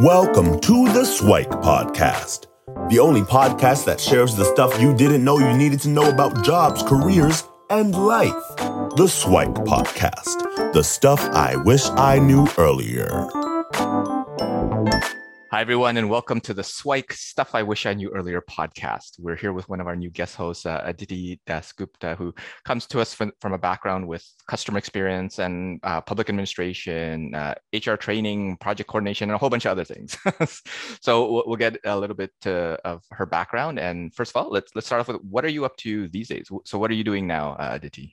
Welcome to the Swike Podcast, the only podcast that shares the stuff you didn't know you needed to know about jobs, careers, and life. The Swike Podcast, the stuff I wish I knew earlier. Hi, everyone, and welcome to the Swike Stuff I Wish I Knew Earlier podcast. We're here with one of our new guest hosts, uh, Aditi Dasgupta, who comes to us from, from a background with customer experience and uh, public administration, uh, HR training, project coordination, and a whole bunch of other things. so we'll, we'll, get a little bit uh, of her background. And first of all, let's let's start off with what are you up to these days? So what are you doing now, uh, Aditi?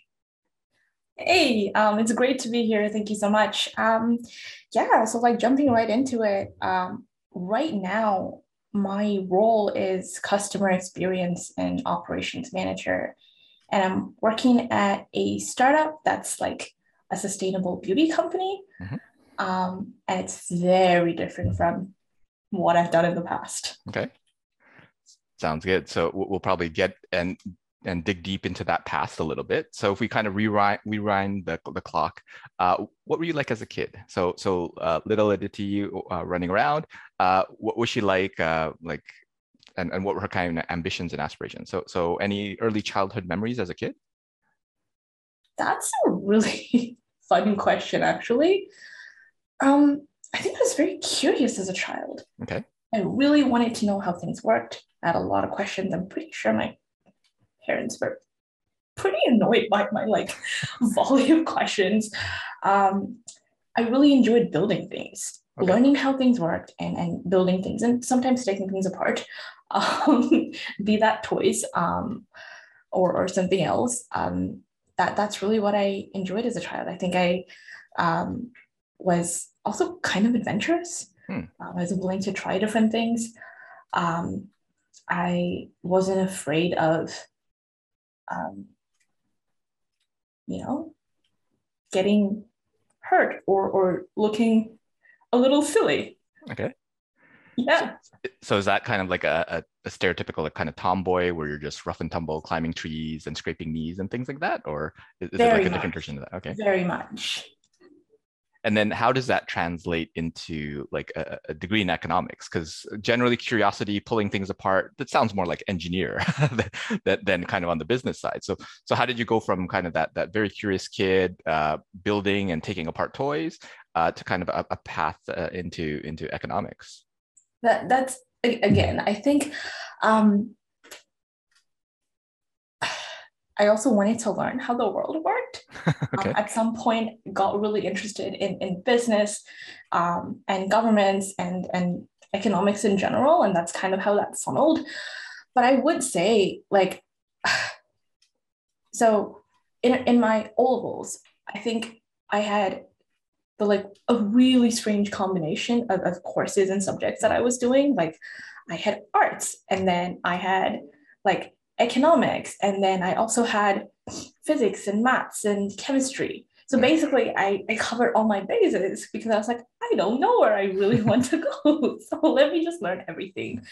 Hey, um, it's great to be here. Thank you so much. Um, yeah, so like jumping right into it. Um, right now, my role is customer experience and operations manager. And I'm working at a startup that's like a sustainable beauty company. Mm-hmm. Um, and it's very different from what I've done in the past. Okay. Sounds good. So we'll probably get and and dig deep into that past a little bit. So if we kind of rewind rewind the, the clock, uh, what were you like as a kid? So so uh, little Aditi uh, running around. Uh, what was she like? Uh, like, and, and what were her kind of ambitions and aspirations? So so any early childhood memories as a kid? That's a really fun question, actually. Um, I think I was very curious as a child. Okay. I really wanted to know how things worked. I had a lot of questions. I'm pretty sure my parents were pretty annoyed by my like volume questions. Um, I really enjoyed building things, okay. learning how things worked and, and building things and sometimes taking things apart, um, be that toys um, or, or something else. Um, that, that's really what I enjoyed as a child. I think I um, was also kind of adventurous. Hmm. Um, I was willing to try different things. Um, I wasn't afraid of um, you know, getting hurt or or looking a little silly. Okay. Yeah. So, so is that kind of like a, a, a, stereotypical like kind of tomboy where you're just rough and tumble climbing trees and scraping knees and things like that? Or is, is it like a much. different version of that? Okay. Very much and then how does that translate into like a, a degree in economics? Because generally curiosity pulling things apart that sounds more like engineer that, than kind of on the business side. So so how did you go from kind of that that very curious kid uh, building and taking apart toys uh, to kind of a, a path uh, into into economics? That that's again i think um, I also wanted to learn how the world worked. okay. um, at some point, got really interested in, in business um, and governments and, and economics in general. And that's kind of how that funneled. But I would say, like, so in, in my O levels, I think I had the like a really strange combination of, of courses and subjects that I was doing. Like, I had arts, and then I had like economics. And then I also had physics and maths and chemistry. So basically, I, I covered all my bases because I was like, I don't know where I really want to go. so let me just learn everything.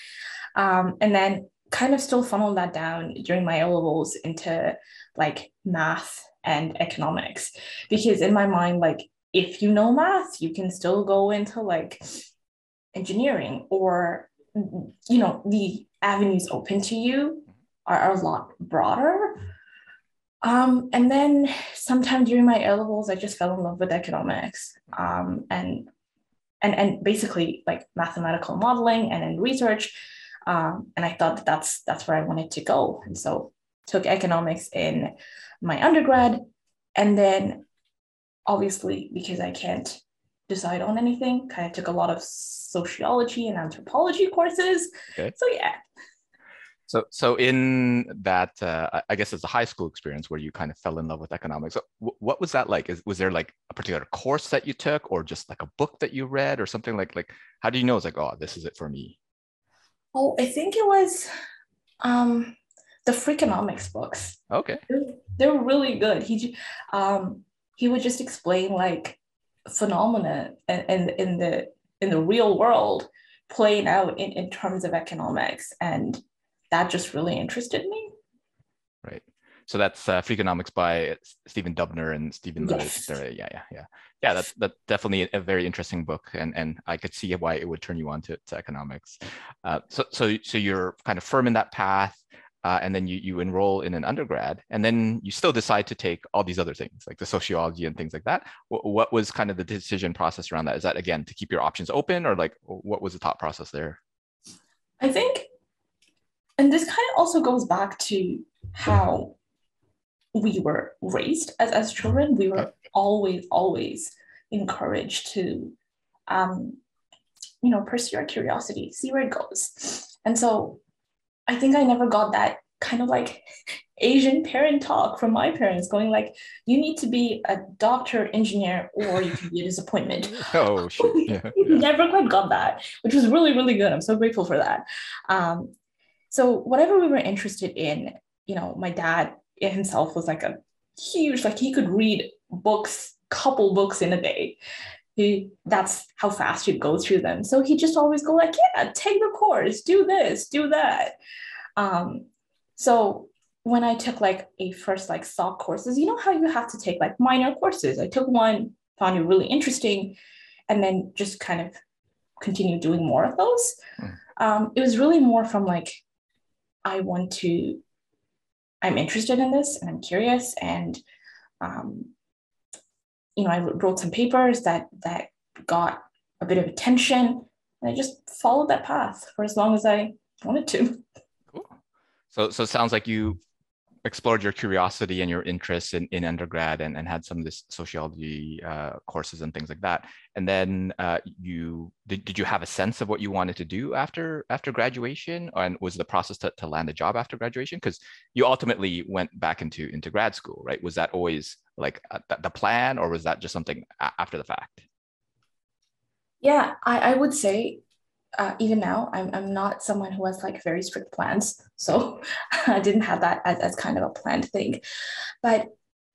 Um, and then kind of still funnel that down during my O levels into like math and economics. Because in my mind, like, if you know math, you can still go into like engineering or, you know, the avenues open to you are, a lot broader. Um, and then sometime during my A levels, I just fell in love with economics um, and and and basically like mathematical modeling and then research. Um, and I thought that that's that's where I wanted to go. And so took economics in my undergrad, and then obviously because I can't decide on anything, kind of took a lot of sociology and anthropology courses. Okay. So yeah, so, so in that, uh, I guess it's a high school experience where you kind of fell in love with economics. So what was that like? Is, was there like a particular course that you took, or just like a book that you read, or something like like? How do you know it's like, oh, this is it for me? Oh, I think it was um, the Freakonomics books. Okay, they're, they're really good. He um, he would just explain like phenomena and in, in, in the in the real world playing out in, in terms of economics and that just really interested me. Right. So that's uh, Freakonomics by Stephen Dubner and Stephen. Yes. yeah, yeah, yeah, yeah. That's that's definitely a very interesting book, and and I could see why it would turn you on to, to economics. Uh, so so so you're kind of firm in that path. Uh, and then you, you enroll in an undergrad and then you still decide to take all these other things like the sociology and things like that what, what was kind of the decision process around that is that again to keep your options open or like what was the thought process there I think, and this kind of also goes back to how we were raised as, as children. We were always, always encouraged to, um, you know, pursue our curiosity, see where it goes. And so I think I never got that kind of like Asian parent talk from my parents going like, you need to be a doctor, engineer, or you can be a disappointment. oh, sure. Yeah, yeah. Never quite got that, which was really, really good. I'm so grateful for that. Um, so whatever we were interested in, you know, my dad himself was like a huge, like he could read books, couple books in a day. He, that's how fast he'd go through them. So he just always go like, yeah, take the course, do this, do that. Um, so when I took like a first like SOC courses, you know how you have to take like minor courses. I took one, found it really interesting, and then just kind of continue doing more of those. Mm. Um, it was really more from like, I want to, I'm interested in this and I'm curious and, um, you know, I wrote some papers that that got a bit of attention, and I just followed that path for as long as I wanted to. Cool. So, so it sounds like you explored your curiosity and your interests in, in undergrad and, and had some of this sociology uh, courses and things like that. And then uh, you did, did you have a sense of what you wanted to do after after graduation? And was the process to, to land a job after graduation? Because you ultimately went back into into grad school, right? Was that always like uh, the plan or was that just something after the fact? Yeah, I, I would say uh, even now, I'm, I'm not someone who has like very strict plans. So I didn't have that as, as kind of a planned thing. But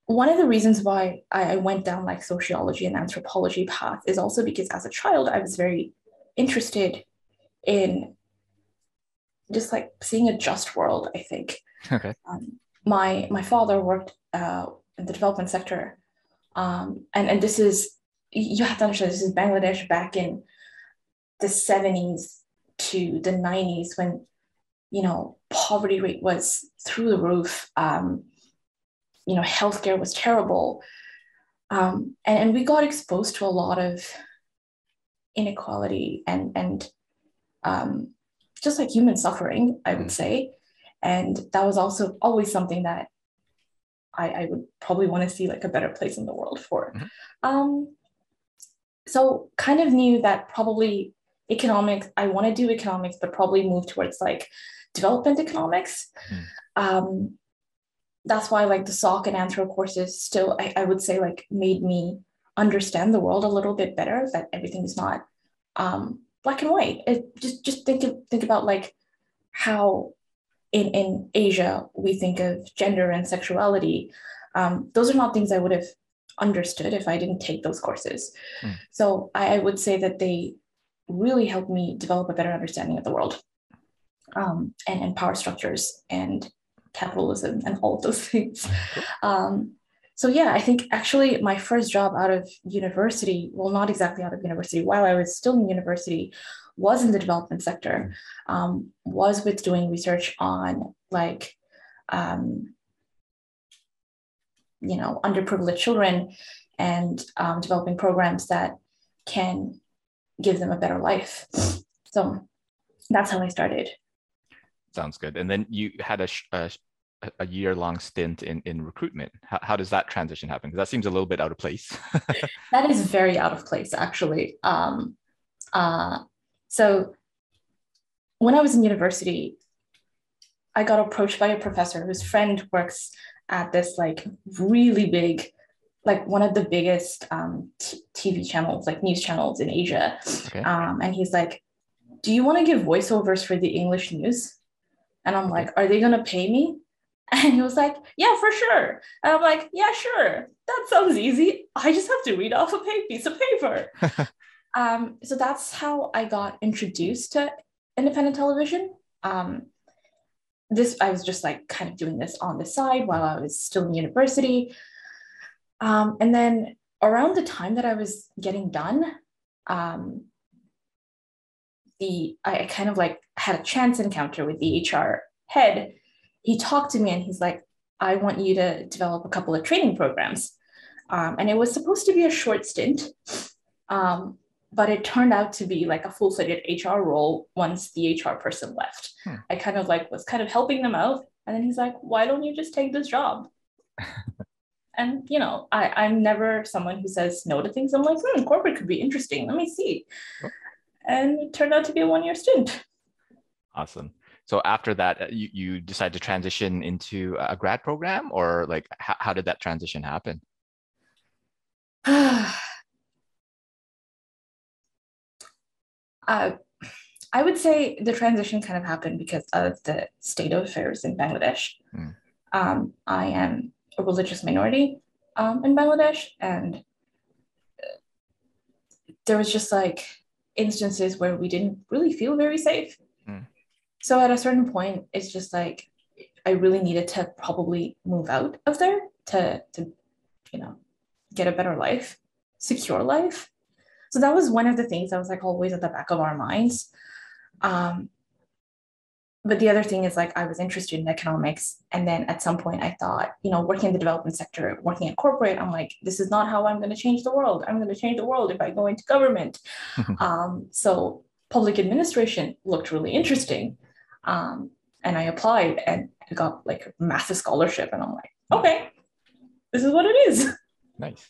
one of the reasons why I, went down like sociology and anthropology path is also because as a child, I was very interested in just like seeing a just world, I think. Okay. Um, my, my father worked uh, in the development sector. Um, and, and this is, you have to understand, this is Bangladesh back in the 70s to the 90s when you know poverty rate was through the roof um, you know healthcare was terrible um, and, and we got exposed to a lot of inequality and and um, just like human suffering i would mm. say and that was also always something that i, I would probably want to see like a better place in the world for mm-hmm. um, so kind of knew that probably economics i want to do economics but probably move towards like development economics mm. um, that's why like the soc and anthro courses still I, I, would say like made me understand the world a little bit better that everything is not um, black and white it, just just think of, think about like how in in asia we think of gender and sexuality um, those are not things i would have understood if i didn't take those courses mm. so I, I would say that they really helped me develop a better understanding of the world um, and, and power structures and capitalism and all of those things. Um, so yeah, I think actually my first job out of university, well, not exactly out of university, while I was still in university, was in the development sector, um, was with doing research on like, um, you know, underprivileged children and um, developing programs that can give them a better life. So that's how I started. Sounds good. And then you had a, a, a year long stint in, in recruitment. How, how does that transition happen? Because that seems a little bit out of place. that is very out of place, actually. Um, uh, so when I was in university, I got approached by a professor whose friend works at this like really big like one of the biggest um, t- TV channels, like news channels in Asia. Okay. Um, and he's like, Do you want to give voiceovers for the English news? And I'm like, Are they going to pay me? And he was like, Yeah, for sure. And I'm like, Yeah, sure. That sounds easy. I just have to read off a piece of paper. um, so that's how I got introduced to independent television. Um, this I was just like kind of doing this on the side while I was still in university. Um, and then around the time that I was getting done, um, the I kind of like had a chance encounter with the HR head. He talked to me and he's like, I want you to develop a couple of training programs. Um, and it was supposed to be a short stint, um, but it turned out to be like a full-fledged HR role once the HR person left. Hmm. I kind of like was kind of helping them out. And then he's like, why don't you just take this job? and you know, I, I'm never someone who says no to things. I'm like, hmm, corporate could be interesting. Let me see. And it turned out to be a one-year stint. Awesome. So after that, uh, you, you decided to transition into a grad program or like how, how did that transition happen? uh, I would say the transition kind of happened because of the state of affairs in Bangladesh. Mm. Um, I am a religious minority um, in Bangladesh, and there was just like instances where we didn't really feel very safe. Mm. So at a certain point, it's just like I really needed to probably move out of there to to you know get a better life, secure life. So that was one of the things that was like always at the back of our minds. Um, but the other thing is like I was interested in economics. And then at some point I thought, you know, working in the development sector, working at corporate, I'm like, this is not how I'm going to change the world. I'm going to change the world if I go into government. um, so public administration looked really interesting. Um, and I applied and I got like a massive scholarship. And I'm like, okay, this is what it is. Nice.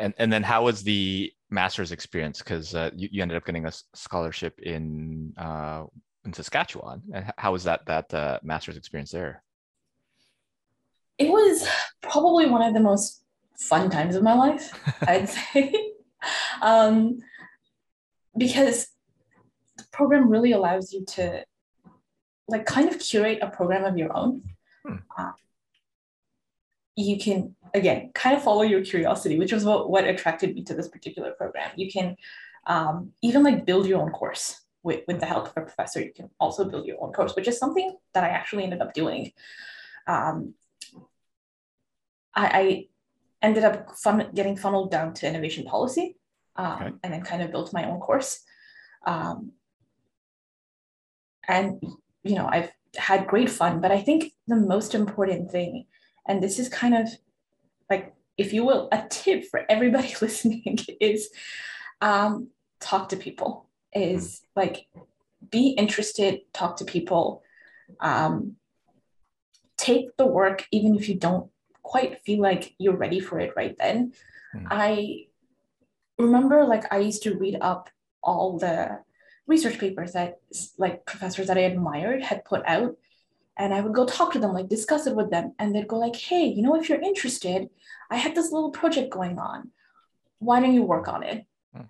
And and then how was the master's experience? Because uh, you, you ended up getting a scholarship in uh, in Saskatchewan. And how was that that uh, master's experience there? It was probably one of the most fun times of my life, I'd say, um, because the program really allows you to like kind of curate a program of your own. Hmm. Uh, you can again kind of follow your curiosity which was what, what attracted me to this particular program you can um, even like build your own course with, with the help of a professor you can also build your own course which is something that i actually ended up doing. Um, I, I, ended up fun, getting funneled down to innovation policy um, okay. and then kind of built my own course. Um, and you know i've had great fun but i think the most important thing and this is kind of like if you will a tip for everybody listening is um, talk to people is like be interested talk to people um, take the work even if you don't quite feel like you're ready for it right then mm. i remember like i used to read up all the research papers that like professors that i admired had put out and I would go talk to them, like discuss it with them. And they'd go like, hey, you know, if you're interested, I had this little project going on. Why don't you work on it? Hmm.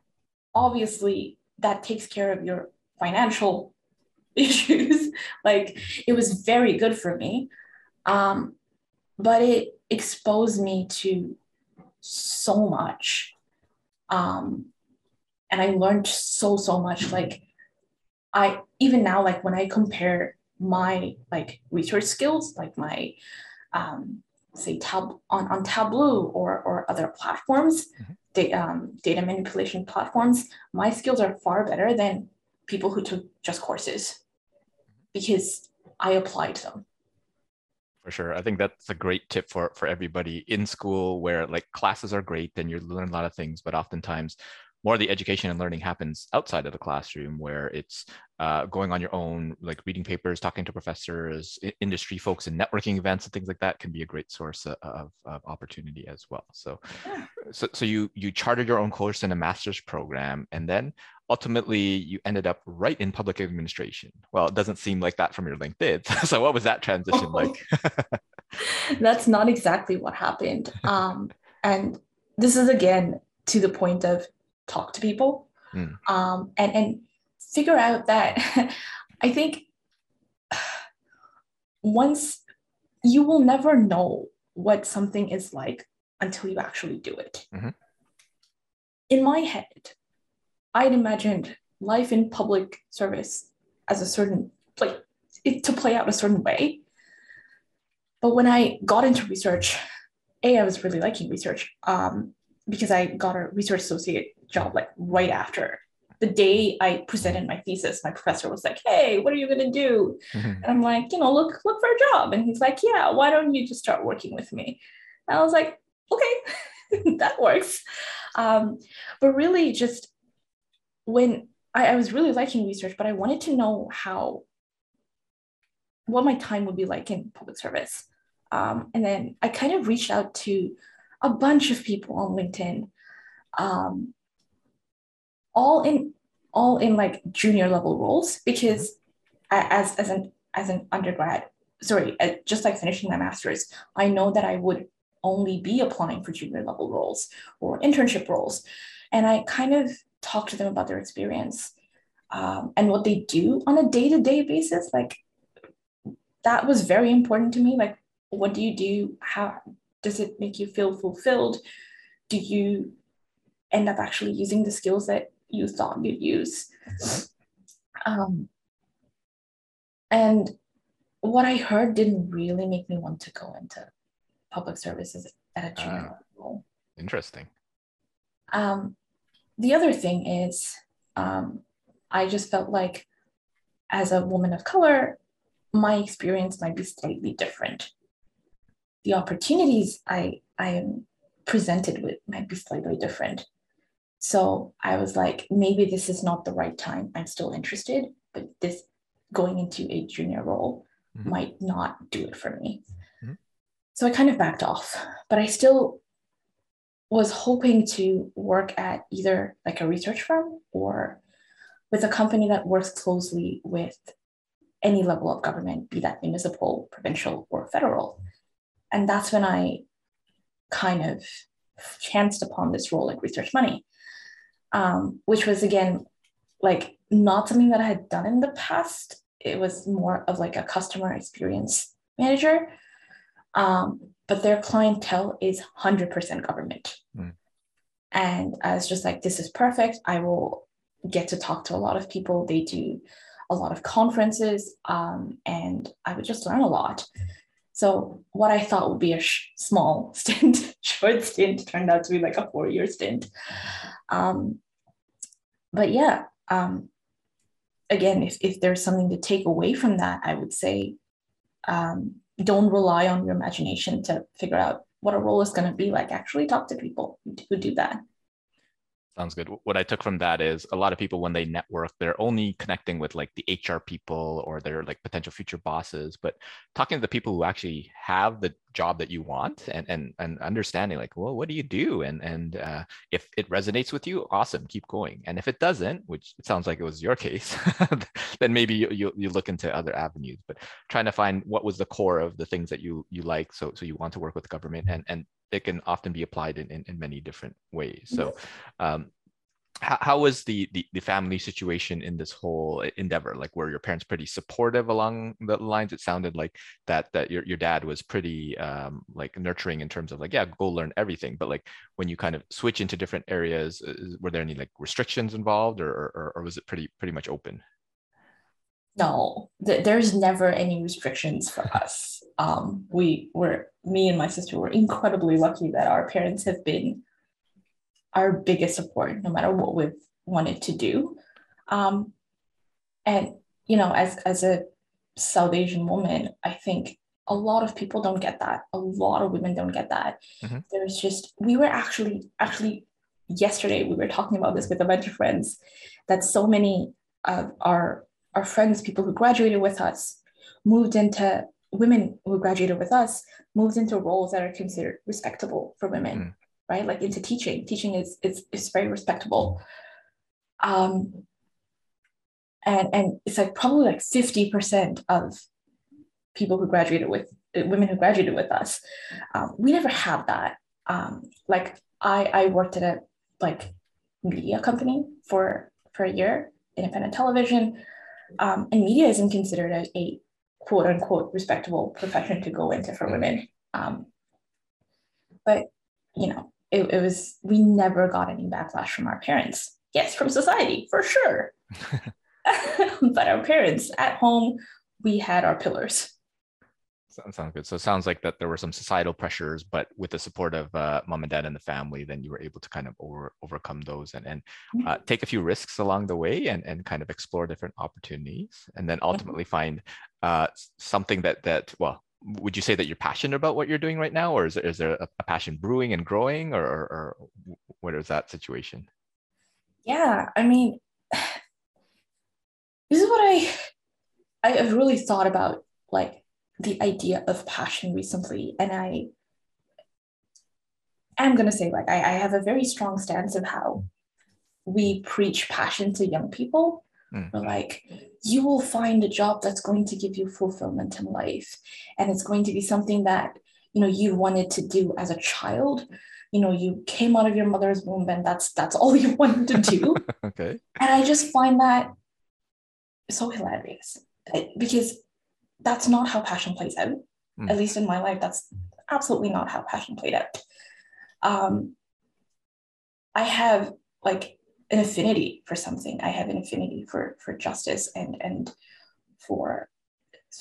Obviously, that takes care of your financial issues. like it was very good for me. Um, but it exposed me to so much. Um, and I learned so, so much. Like I, even now, like when I compare my like research skills, like my um, say tab on, on Tableau or, or other platforms, mm-hmm. da- um, data manipulation platforms, my skills are far better than people who took just courses because I applied them. For sure. I think that's a great tip for, for everybody in school where like classes are great and you learn a lot of things, but oftentimes more of the education and learning happens outside of the classroom where it's uh, going on your own like reading papers talking to professors industry folks and networking events and things like that can be a great source of, of opportunity as well. So, so so you you chartered your own course in a master's program and then ultimately you ended up right in public administration. Well it doesn't seem like that from your linkedin. So what was that transition oh, like? that's not exactly what happened. Um, and this is again to the point of talk to people mm. um, and and figure out that I think once you will never know what something is like until you actually do it. Mm-hmm. In my head, I'd imagined life in public service as a certain like it to play out a certain way. But when I got into research, A, I was really liking research um, because I got a research associate job like right after. The day I presented my thesis, my professor was like, Hey, what are you gonna do? Mm-hmm. And I'm like, you know, look, look for a job. And he's like, Yeah, why don't you just start working with me? And I was like, okay, that works. Um, but really just when I, I was really liking research, but I wanted to know how what my time would be like in public service. Um, and then I kind of reached out to a bunch of people on LinkedIn, um, all in all in like junior level roles because as as an as an undergrad, sorry, just like finishing my master's, I know that I would only be applying for junior level roles or internship roles, and I kind of talked to them about their experience um, and what they do on a day to day basis, like that was very important to me. Like, what do you do? How does it make you feel fulfilled? Do you end up actually using the skills that you thought you'd use? Um, and what I heard didn't really make me want to go into public services at a junior uh, level. Interesting. Um, the other thing is, um, I just felt like as a woman of color, my experience might be slightly different. The opportunities I, I am presented with might be slightly different. So I was like, maybe this is not the right time. I'm still interested, but this going into a junior role mm-hmm. might not do it for me. Mm-hmm. So I kind of backed off, but I still was hoping to work at either like a research firm or with a company that works closely with any level of government, be that municipal, provincial, or federal. And that's when I kind of chanced upon this role at Research Money, um, which was again like not something that I had done in the past. It was more of like a customer experience manager. Um, but their clientele is 100% government. Mm. And I was just like, this is perfect. I will get to talk to a lot of people. They do a lot of conferences, um, and I would just learn a lot. So what I thought would be a sh- small stint, short stint, turned out to be like a four-year stint. Um, but yeah, um, again, if, if there's something to take away from that, I would say um, don't rely on your imagination to figure out what a role is going to be like. Actually, talk to people who do that. Sounds good. What I took from that is a lot of people when they network, they're only connecting with like the HR people or their like potential future bosses, but talking to the people who actually have the job that you want and and and understanding like, well, what do you do? And and uh, if it resonates with you, awesome, keep going. And if it doesn't, which it sounds like it was your case, then maybe you, you you look into other avenues. But trying to find what was the core of the things that you you like, so so you want to work with government and and it can often be applied in, in, in many different ways. So, um, how, how was the, the, the family situation in this whole endeavor? Like, were your parents pretty supportive along the lines? It sounded like that that your, your dad was pretty um, like nurturing in terms of like, yeah, go learn everything. But like when you kind of switch into different areas, were there any like restrictions involved, or or, or was it pretty pretty much open? no th- there's never any restrictions for us um, we were me and my sister were incredibly lucky that our parents have been our biggest support no matter what we've wanted to do um, and you know as as a south asian woman i think a lot of people don't get that a lot of women don't get that mm-hmm. there's just we were actually actually yesterday we were talking about this with a bunch of friends that so many of our our friends, people who graduated with us, moved into women who graduated with us, moved into roles that are considered respectable for women, mm. Right? Like into teaching. Teaching is is is very respectable. Um, and and it's like probably like 50% of people who graduated with women who graduated with us. Um, we never had that. Um, like I I worked at a like media company for for a year, independent television um, and media isn't considered a, a, quote unquote respectable profession to go into for women. Um, but you know, it, it was we never got any backlash from our parents. Yes, from society for sure, but our parents at home we had our pillars. Sounds good. So it sounds like that there were some societal pressures, but with the support of uh, mom and dad and the family, then you were able to kind of over, overcome those and, and uh, Mm-hmm. take a few risks along the way and, and kind of explore different opportunities and then ultimately find uh, something that, that, well, would you say that you're passionate about what you're doing right now? Or is there, is there a, a passion brewing and growing or, or, or what is that situation? Yeah, I mean, this is what I I have really thought about, like the idea of passion recently, and I am gonna say, like, I, I have a very strong stance of how we preach passion to young people. Mm. We're like, you will find a job that's going to give you fulfillment in life, and it's going to be something that you know you wanted to do as a child. You know, you came out of your mother's womb, and that's that's all you wanted to do. Okay. And I just find that so hilarious because that's not how passion plays out. Mm. At least in my life, that's absolutely not how passion played out. Um, I have like an affinity for something. I have an affinity for for justice and and for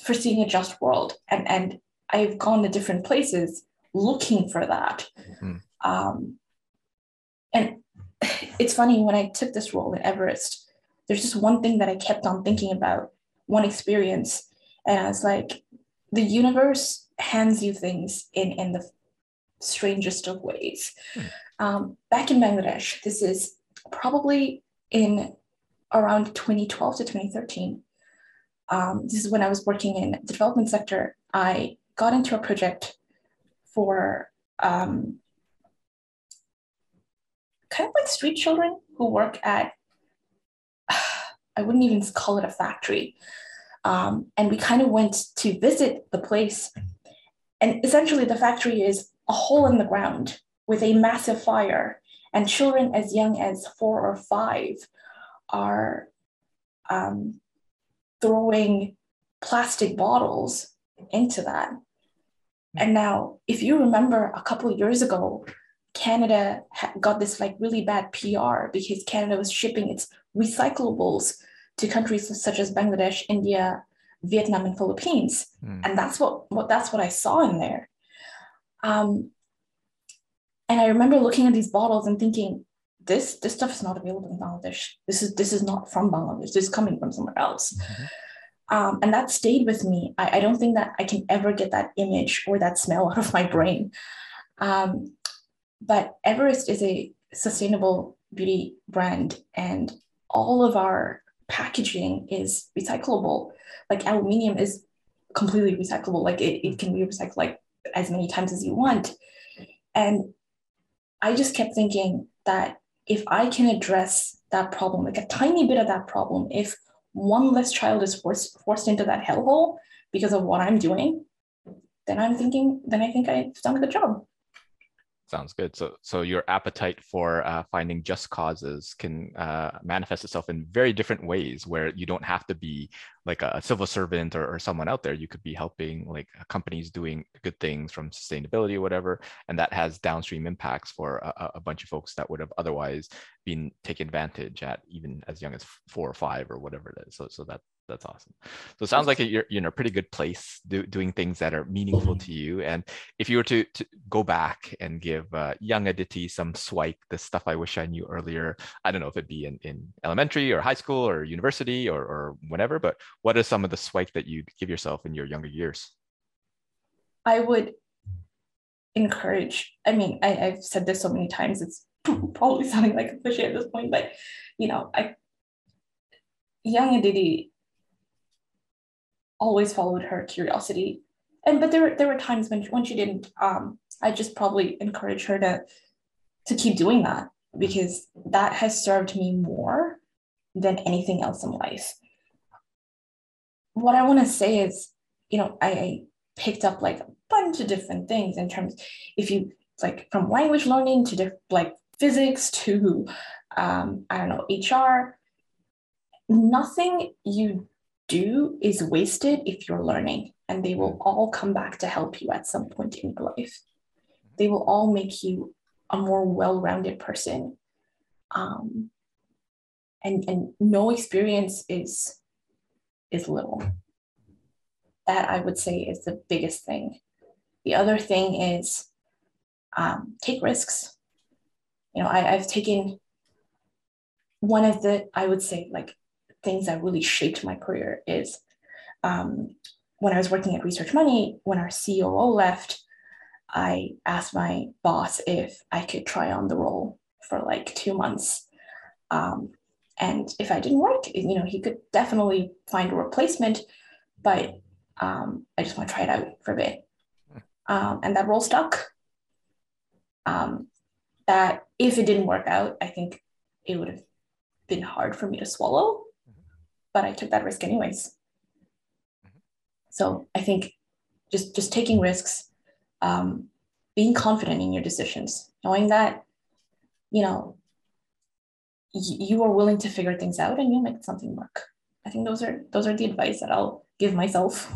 for seeing a just world. And and I've gone to different places looking for that. Mm. Um, and it's funny when I took this role at Everist, there's just one thing that I kept on thinking about, one experience. And I was like, the universe hands you things in, in the strangest of ways. Hmm. Um, back in Bangladesh, this is probably in around 2012 to 2013. Um, this is when I was working in the development sector. I got into a project for um, kind of like street children who work at, I wouldn't even call it a factory. Um, and we kind of went to visit the place. And essentially, the factory is a hole in the ground with a massive fire, and children as young as four or five are um, throwing plastic bottles into that. And now, if you remember a couple of years ago, Canada got this like really bad PR because Canada was shipping its recyclables to countries such as Bangladesh, India, Vietnam, and Philippines. Mm. And that's what, what that's what I saw in there. Um, and I remember looking at these bottles and thinking, this this stuff is not available in Bangladesh. This is this is not from Bangladesh. This is coming from somewhere else. Mhm. Um, and that stayed with me. I, I don't think that I can ever get that image or that smell out of my brain. Um, but Everist is a sustainable beauty brand, and all of our packaging is recyclable. Like aluminium is completely recyclable. Like it, it can be recycled like as many times as you want. And I just kept thinking that if I can address that problem, like a tiny bit of that problem, if one less child is forced forced into that hellhole because of what I'm doing, then I'm thinking, then I think I've done a good job. Sounds good. So, so your appetite for uh, finding just causes can uh, manifest itself in very different ways, where you don't have to be like a civil servant or, or someone out there. You could be helping like companies doing good things from sustainability or whatever, and that has downstream impacts for a, a bunch of folks that would have otherwise been taken advantage at, even as young as four or five or whatever it is. So, so that that's awesome. So it sounds like you're, you're in a pretty good place do, doing things that are meaningful to you. And if you were to, to go back and give uh, young Aditi some Swike, the stuff I wish I knew earlier, I don't know if it'd be in, in elementary or high school or university or, or whatever, but what are some of the Swike that you'd give yourself in your younger years? I would encourage, I mean, I, I've said this so many times, it's probably sounding like a cliche at this point, but you know, I young Aditi always followed her curiosity. And but there were there were times when when she didn't. Um, I just probably encourage her to to keep doing that because that has served me more than anything else in life. What I want to say is, you know, I, picked up like a bunch of different things in terms if you like from language learning to diff- like physics to um, I don't know HR. Nothing you do is wasted if you're learning, and they will all come back to help you at some point in your life. They will all make you a more well-rounded person. Um, and and no experience is is little. that I would say is the biggest thing. The other thing is um, take risks. You know, I, I've taken one of the, I would say, like things that really shaped my career is um, when I was working at Research Money, when our COO left, I asked my boss if I could try on the role for like two months. Um, and if I didn't work, you know, he could definitely find a replacement, but um, I just want to try it out for a bit. Um, and that role stuck. Um, that if it didn't work out, I think it would have been hard for me to swallow. But I took that risk anyways. Mm-hmm. So I think just just taking risks, um, being confident in your decisions, knowing that, you know, you are willing to figure things out and you'll make something work. I think those are those are the advice that I'll give myself.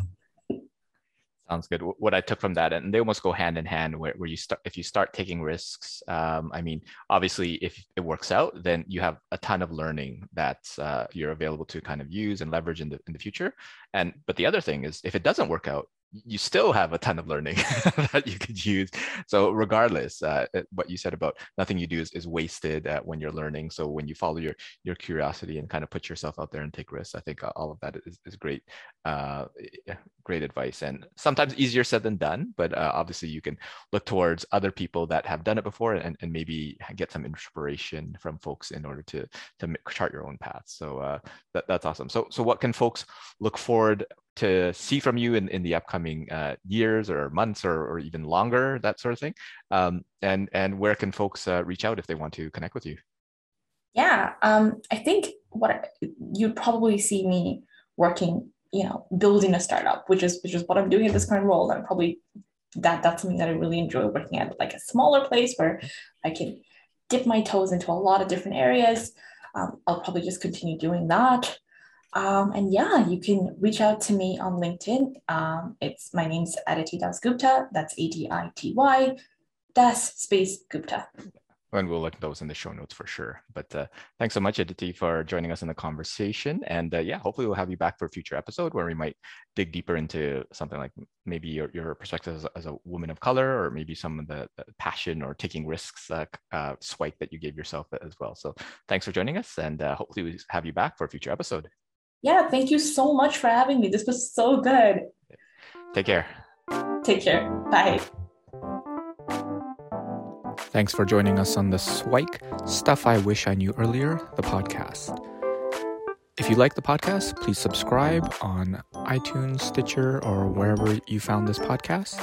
Sounds good. What I took from that, and they almost go hand in hand, where, where you start if you start taking risks. Um, I mean, obviously, if it works out, then you have a ton of learning that uh, you're available to kind of use and leverage in the in the future. And but the other thing is, if it doesn't work out, you still have a ton of learning that you could use. So regardless, uh, what you said about nothing you do is, is wasted uh, when you're learning. So when you follow your your curiosity and kind of put yourself out there and take risks, I think uh, all of that is, is great, uh, great advice. And sometimes easier said than done, but uh, obviously you can look towards other people that have done it before and, and maybe get some inspiration from folks in order to to chart your own path. So uh, that, that's awesome. So so what can folks look forward to see from you in, in the upcoming uh, years or months or, or even longer, that sort of thing? Um, and, and where can folks uh, reach out if they want to connect with you? Yeah, um, I think what you'd probably see me working, you know, building a startup, which is which is what I'm doing in this current role. And probably that that's something that I really enjoy working at, like a smaller place where I can dip my toes into a lot of different areas. Um, I'll probably just continue doing that. Um, and yeah, you can reach out to me on LinkedIn. Um, it's my name's Aditi Das Gupta. That's A D I T Y, Das space Gupta. And we'll link those in the show notes for sure. But uh, thanks so much, Aditi, for joining us in the conversation. And uh, yeah, hopefully we'll have you back for a future episode where we might dig deeper into something like maybe your, your perspective as, as a woman of color, or maybe some of the, the passion or taking risks uh, uh, Swike that you gave yourself as well. So thanks for joining us, and uh, hopefully we have you back for a future episode. Yeah, thank you so much for having me. This was so good. Take care. Take care. Bye. Thanks for joining us on the Swike Stuff I Wish I Knew Earlier, the podcast. If you like the podcast, please subscribe on iTunes, Stitcher, or wherever you found this podcast.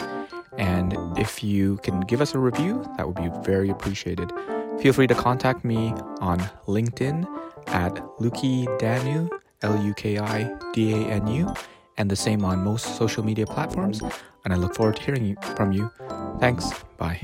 And if you can give us a review, that would be very appreciated. Feel free to contact me on LinkedIn at Luki Danu L U K I D A N U, and the same on most social media platforms. And I look forward to hearing from you. Thanks. Bye.